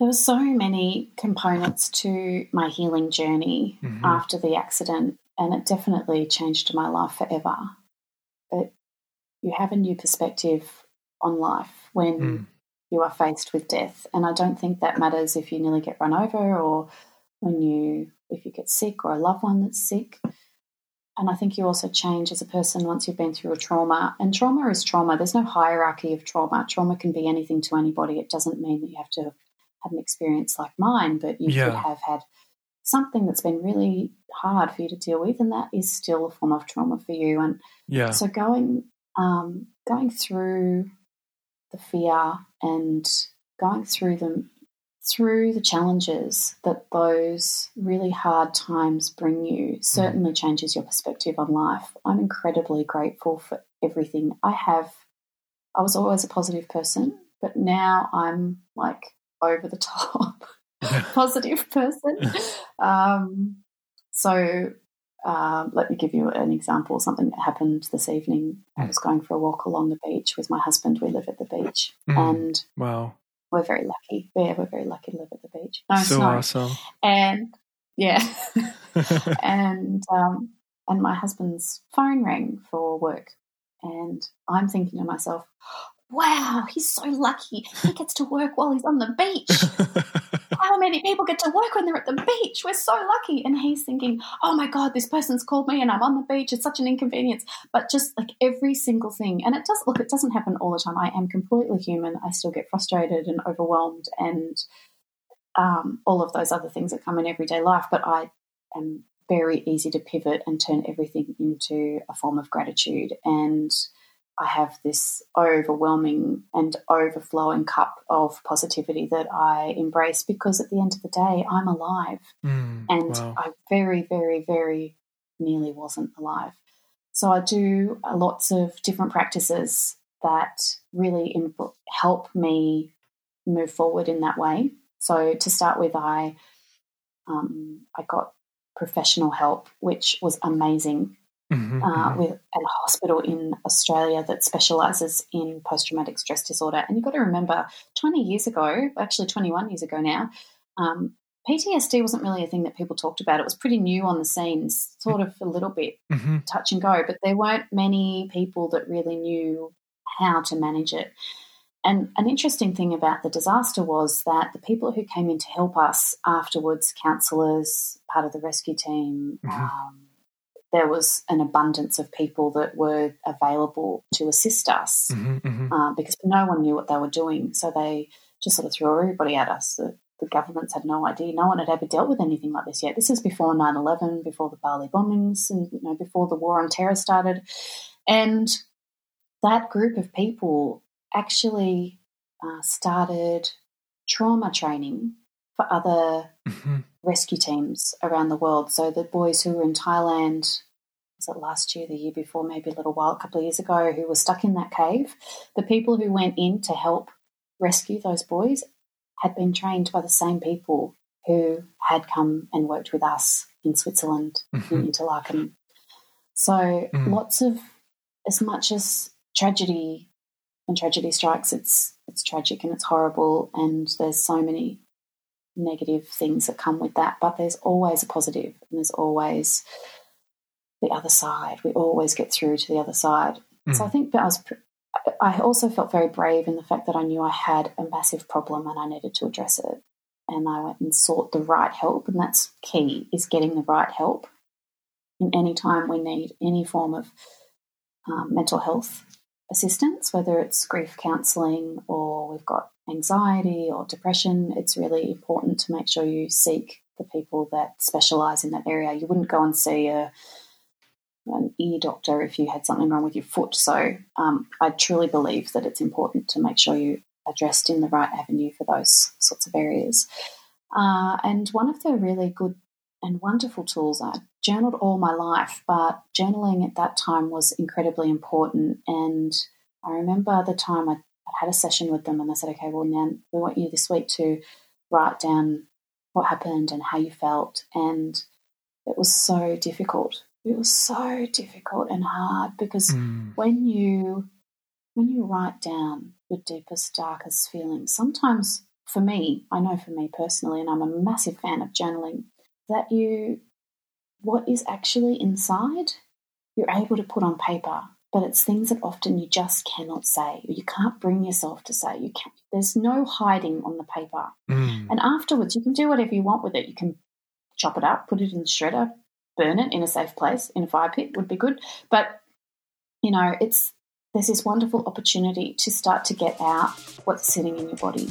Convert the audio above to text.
there were so many components to my healing journey mm-hmm. after the accident, and it definitely changed my life forever. But you have a new perspective on life when mm. you are faced with death, and I don't think that matters if you nearly get run over or when you if you get sick or a loved one that's sick. And I think you also change as a person once you've been through a trauma. And trauma is trauma. There's no hierarchy of trauma. Trauma can be anything to anybody. It doesn't mean that you have to had an experience like mine, but you yeah. could have had something that's been really hard for you to deal with, and that is still a form of trauma for you. And yeah. so going um, going through the fear and going through them through the challenges that those really hard times bring you certainly changes your perspective on life. I'm incredibly grateful for everything I have. I was always a positive person, but now I'm like over the top positive person. Um, so um, let me give you an example. Something that happened this evening. I was going for a walk along the beach with my husband. We live at the beach, mm. and wow, we're very lucky. Yeah, we're very lucky to live at the beach. No so snow. awesome. And yeah, and um, and my husband's phone rang for work, and I'm thinking to myself, wow, he's so lucky. He gets to work while he's on the beach. How many people get to work when they're at the beach? We're so lucky. And he's thinking, oh my God, this person's called me and I'm on the beach. It's such an inconvenience. But just like every single thing. And it does, look, it doesn't happen all the time. I am completely human. I still get frustrated and overwhelmed and um, all of those other things that come in everyday life. But I am very easy to pivot and turn everything into a form of gratitude. And I have this overwhelming and overflowing cup of positivity that I embrace because at the end of the day, I'm alive. Mm, and wow. I very, very, very nearly wasn't alive. So I do lots of different practices that really help me move forward in that way. So to start with, I um, I got professional help, which was amazing mm-hmm, uh, mm-hmm. with at a hospital in Australia that specialises in post traumatic stress disorder. And you've got to remember, 20 years ago, actually 21 years ago now, um, PTSD wasn't really a thing that people talked about. It was pretty new on the scenes, sort of a little bit mm-hmm. touch and go, but there weren't many people that really knew how to manage it. And an interesting thing about the disaster was that the people who came in to help us afterwards, counsellors, part of the rescue team, mm-hmm. um, there was an abundance of people that were available to assist us mm-hmm, mm-hmm. Uh, because no one knew what they were doing. So they just sort of threw everybody at us. The, the, governments had no idea. No one had ever dealt with anything like this yet. This is before 9 11, before the Bali bombings, and you know, before the war on terror started. And that group of people actually uh, started trauma training for other mm-hmm. rescue teams around the world. So the boys who were in Thailand, was it last year, the year before, maybe a little while, a couple of years ago, who were stuck in that cave, the people who went in to help rescue those boys had been trained by the same people who had come and worked with us in Switzerland, mm-hmm. in Interlaken. So mm. lots of, as much as tragedy, when tragedy strikes, it's it's tragic and it's horrible, and there's so many negative things that come with that, but there's always a positive and there's always the other side. We always get through to the other side. Mm. So I think that I was. I also felt very brave in the fact that I knew I had a massive problem and I needed to address it. And I went and sought the right help, and that's key: is getting the right help. In any time we need any form of um, mental health assistance, whether it's grief counselling or we've got anxiety or depression, it's really important to make sure you seek the people that specialise in that area. You wouldn't go and see a an ear doctor if you had something wrong with your foot. So um, I truly believe that it's important to make sure you are dressed in the right avenue for those sorts of areas. Uh, and one of the really good and wonderful tools I journaled all my life, but journaling at that time was incredibly important. And I remember the time I had a session with them and they said, okay, well, now we want you this week to write down what happened and how you felt. And it was so difficult. It was so difficult and hard because mm. when you when you write down your deepest, darkest feelings, sometimes for me, I know for me personally, and I'm a massive fan of journaling, that you, what is actually inside, you're able to put on paper, but it's things that often you just cannot say, or you can't bring yourself to say. You can There's no hiding on the paper, mm. and afterwards you can do whatever you want with it. You can chop it up, put it in the shredder, burn it in a safe place, in a fire pit would be good. But you know, it's there's this wonderful opportunity to start to get out what's sitting in your body.